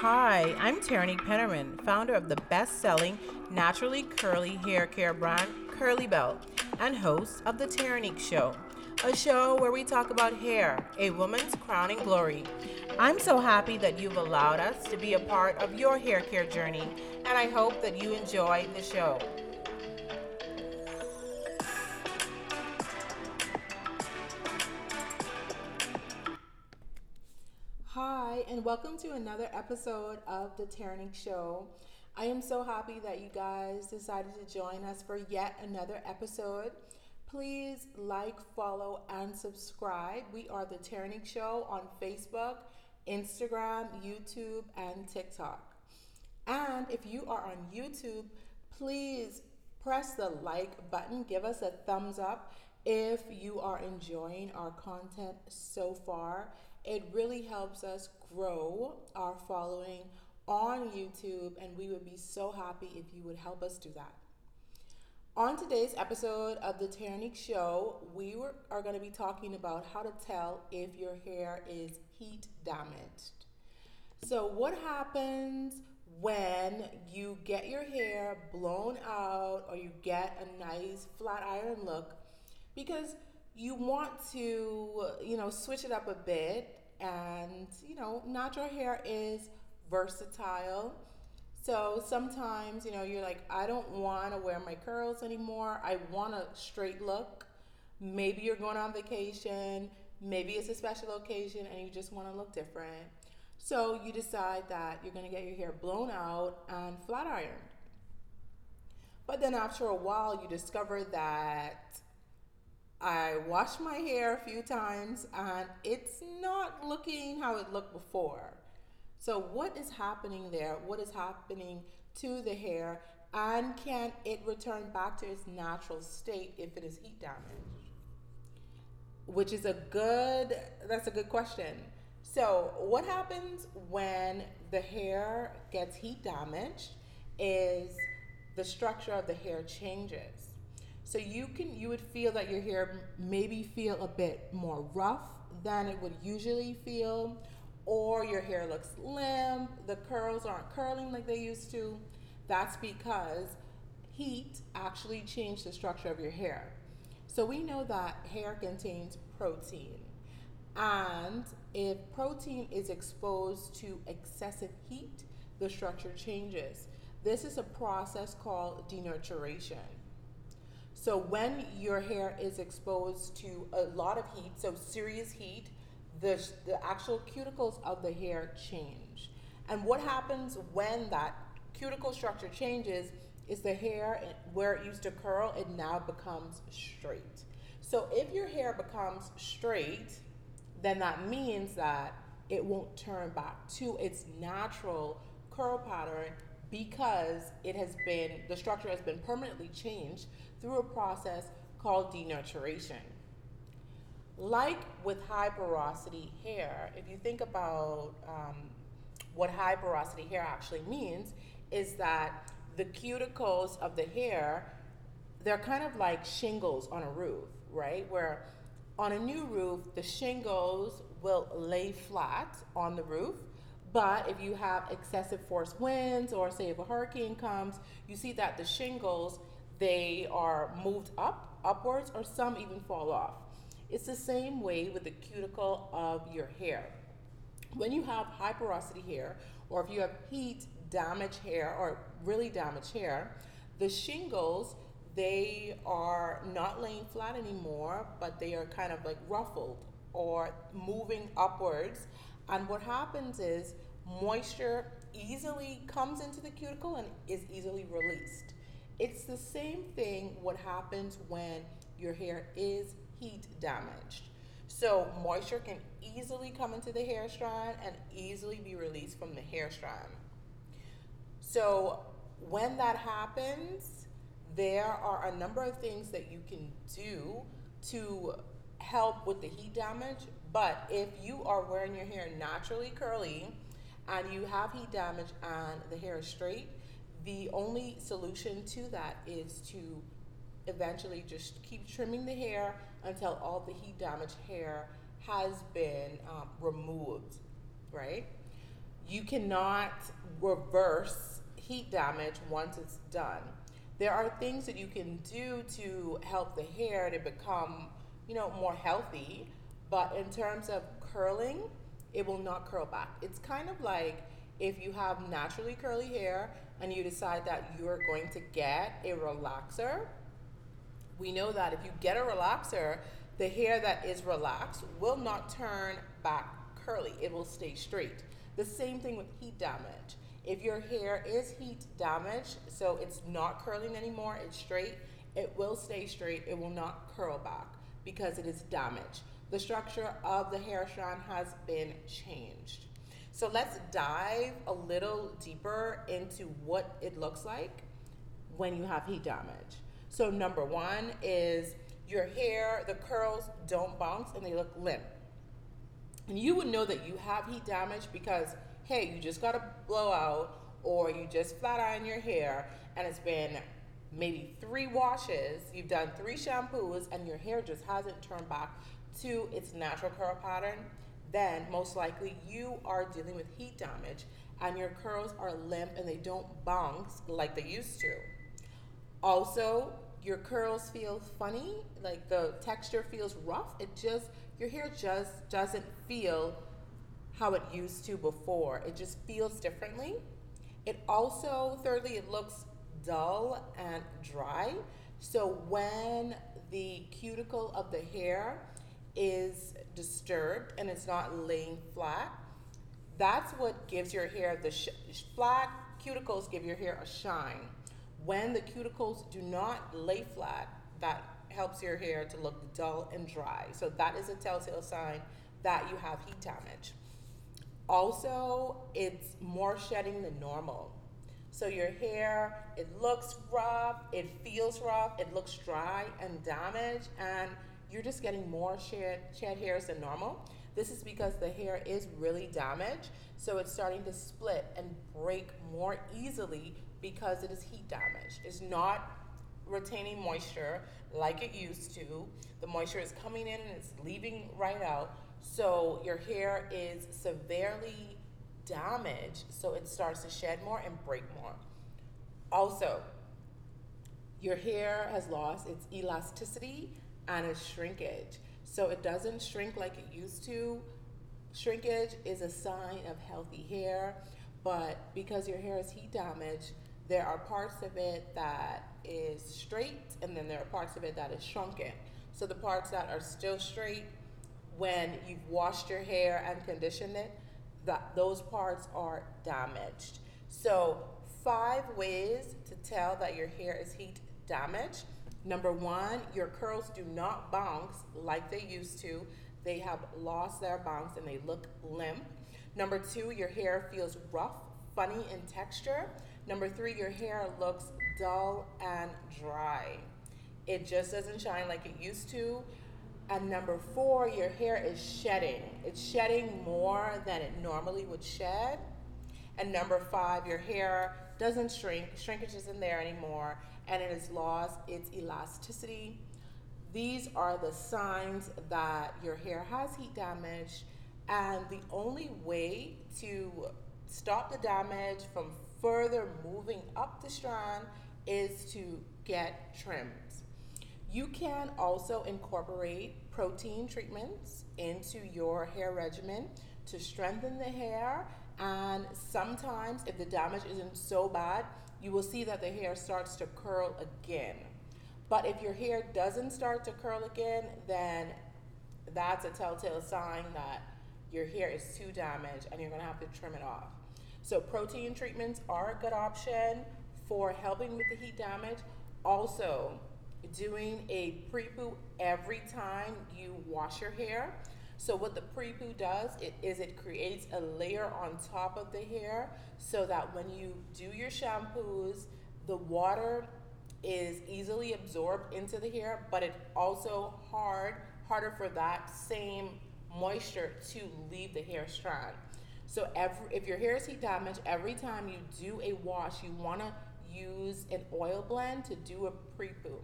Hi, I'm Terrinique Pennerman, founder of the best selling naturally curly hair care brand Kurlee Belle and host of The Terrinique Show, a show where we talk about hair, a woman's crowning glory. I'm so happy that you've allowed us to be a part of your hair care journey, and I hope that you enjoy the show. And welcome to another episode of The Terrinique Show. I am so happy that you guys decided to join us for yet another episode. Please like, follow, and subscribe. We are The Terrinique Show on Facebook, Instagram, YouTube, and TikTok. And if you are on YouTube, please press the like button, give us a thumbs up if you are enjoying our content so far. It really helps us grow our following on YouTube, and we would be so happy if you would help us do that. On today's episode of The Terrinique Show, we were, are going to be talking about how to tell if your hair is heat damaged. So, what happens when you get your hair blown out or you get a nice flat iron look? Because you want to, you know, switch it up a bit. And, you know, natural hair is versatile. So sometimes, you know, you're like, I don't want to wear my curls anymore. I want a straight look. Maybe you're going on vacation. Maybe it's a special occasion and you just want to look different. So you decide that you're going to get your hair blown out and flat ironed. But then after a while, you discover that I washed my hair a few times and it's not looking how it looked before. So, what is happening there? What is happening to the hair? And can it return back to its natural state if it is heat damaged? Which is a good, that's a good question. So, what happens when the hair gets heat damaged is the structure of the hair changes. So you can you would feel that your hair maybe feel a bit more rough than it would usually feel, or your hair looks limp, the curls aren't curling like they used to. That's because heat actually changed the structure of your hair. So we know that hair contains protein. And if protein is exposed to excessive heat, the structure changes. This is a process called denaturation. So when your hair is exposed to a lot of heat, so serious heat, the, the actual cuticles of the hair change. And what happens when that cuticle structure changes is the hair, where it used to curl, it now becomes straight. So if your hair becomes straight, then that means that it won't turn back to its natural curl pattern because it has been, the structure has been permanently changed through a process called denaturation. Like with high porosity hair, if you think about um, what high porosity hair actually means, is that the cuticles of the hair, they're kind of like shingles on a roof, right? Where on a new roof, the shingles will lay flat on the roof. But if you have excessive force winds, or say if a hurricane comes, you see that the shingles they are moved up, upwards, or some even fall off. It's the same way with the cuticle of your hair. When you have high porosity hair, or if you have heat damaged hair or really damaged hair, the shingles they are not laying flat anymore, but they are kind of like ruffled or moving upwards. And what happens is moisture easily comes into the cuticle and is easily released. It's the same thing what happens when your hair is heat damaged. So moisture can easily come into the hair strand and easily be released from the hair strand. So when that happens, there are a number of things that you can do to help with the heat damage. But if you are wearing your hair naturally curly and you have heat damage and the hair is straight, the only solution to that is to eventually just keep trimming the hair until all the heat damaged hair has been um, removed, right? You cannot reverse heat damage once it's done. There are things that you can do to help the hair to become, you know, more healthy, but in terms of curling, it will not curl back. It's kind of like if you have naturally curly hair and you decide that you're going to get a relaxer. We know that if you get a relaxer, the hair that is relaxed will not turn back curly, it will stay straight. The same thing with heat damage. If your hair is heat damaged, so it's not curling anymore, it's straight, it will stay straight, it will not curl back because it is damaged. The structure of the hair strand has been changed. So let's dive a little deeper into what it looks like when you have heat damage. So, number one is your hair, the curls don't bounce and they look limp. And you would know that you have heat damage because, hey, you just got a blowout or you just flat iron your hair and it's been maybe three washes, you've done three shampoos, and your hair just hasn't turned back to its natural curl pattern, then most likely you are dealing with heat damage and your curls are limp and they don't bounce like they used to. Also, your curls feel funny, like the texture feels rough. It just your hair just doesn't feel how it used to before. It just feels differently. It also, thirdly, it looks dull and dry. So when the cuticle of the hair is disturbed and it's not laying flat, that's what gives your hair the sh- flat cuticles give your hair a shine. When the cuticles do not lay flat, that helps your hair to look dull and dry. So that is a telltale sign that you have heat damage. Also, it's more shedding than normal. So your hair, it looks rough, it feels rough, it looks dry and damaged, and you're just getting more shed, shed hairs than normal. This is because the hair is really damaged, so it's starting to split and break more easily because it is heat damage. It's not retaining moisture like it used to. The moisture is coming in and it's leaving right out. So your hair is severely damaged, so it starts to shed more and break more. Also, your hair has lost its elasticity and its shrinkage. So it doesn't shrink like it used to. Shrinkage is a sign of healthy hair, but because your hair is heat damaged, there are parts of it that is straight and then there are parts of it that is shrunken. So the parts that are still straight, when you've washed your hair and conditioned it, that those parts are damaged. So five ways to tell that your hair is heat damaged. Number one, your curls do not bounce like they used to. They have lost their bounce and they look limp. Number two, your hair feels rough, funny in texture. Number three, your hair looks dull and dry. It just doesn't shine like it used to. And number four, your hair is shedding. It's shedding more than it normally would shed. And number five, your hair doesn't shrink, shrinkage isn't there anymore, and it has lost its elasticity. These are the signs that your hair has heat damage, and the only way to stop the damage from further moving up the strand is to get trims. You can also incorporate protein treatments into your hair regimen to strengthen the hair. And sometimes, if the damage isn't so bad, you will see that the hair starts to curl again. But if your hair doesn't start to curl again, then that's a telltale sign that your hair is too damaged and you're gonna have to trim it off. So protein treatments are a good option for helping with the heat damage. Also, doing a pre-poo every time you wash your hair. So what the pre-poo does it, is it creates a layer on top of the hair so that when you do your shampoos, the water is easily absorbed into the hair, but it also hard harder for that same moisture to leave the hair strand. So every, if your hair is heat damaged, every time you do a wash, you want to use an oil blend to do a pre-poo.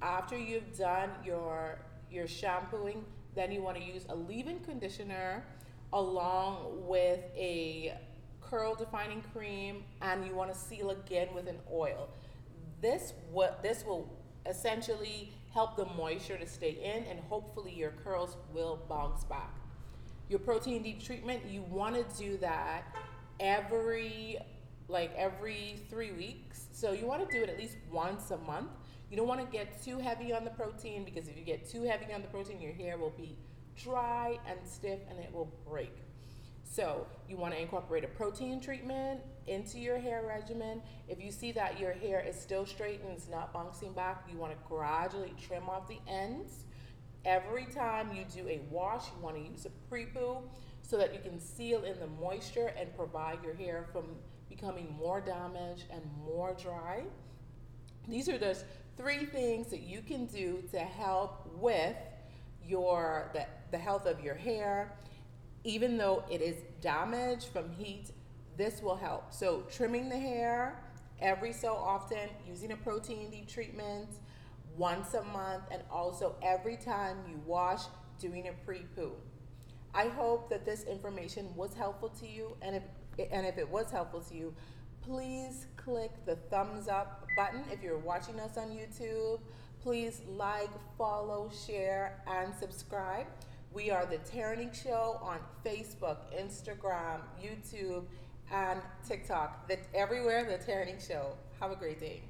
After you've done your your shampooing, then you want to use a leave-in conditioner along with a curl defining cream and you want to seal again with an oil. This what this will essentially help the moisture to stay in and hopefully your curls will bounce back. Your protein deep treatment, you want to do that every like every 3 weeks. So you want to do it at least once a month. You don't want to get too heavy on the protein because if you get too heavy on the protein, your hair will be dry and stiff and it will break. So you want to incorporate a protein treatment into your hair regimen. If you see that your hair is still straight and it's not bouncing back, you want to gradually trim off the ends. Every time you do a wash, you want to use a pre-poo so that you can seal in the moisture and provide your hair from becoming more damaged and more dry. These are just three things that you can do to help with your the, the health of your hair even though it is damaged from heat, this will help. So trimming the hair every so often, using a protein deep treatment once a month, and also every time you wash, doing a pre-poo. I hope that this information was helpful to you, and if and if it was helpful to you, please click the thumbs up button if you're watching us on YouTube. Please like, follow, share, and subscribe. We are the Terrinique Show on Facebook, Instagram, YouTube, and TikTok. That everywhere the Terrinique Show. Have a great day.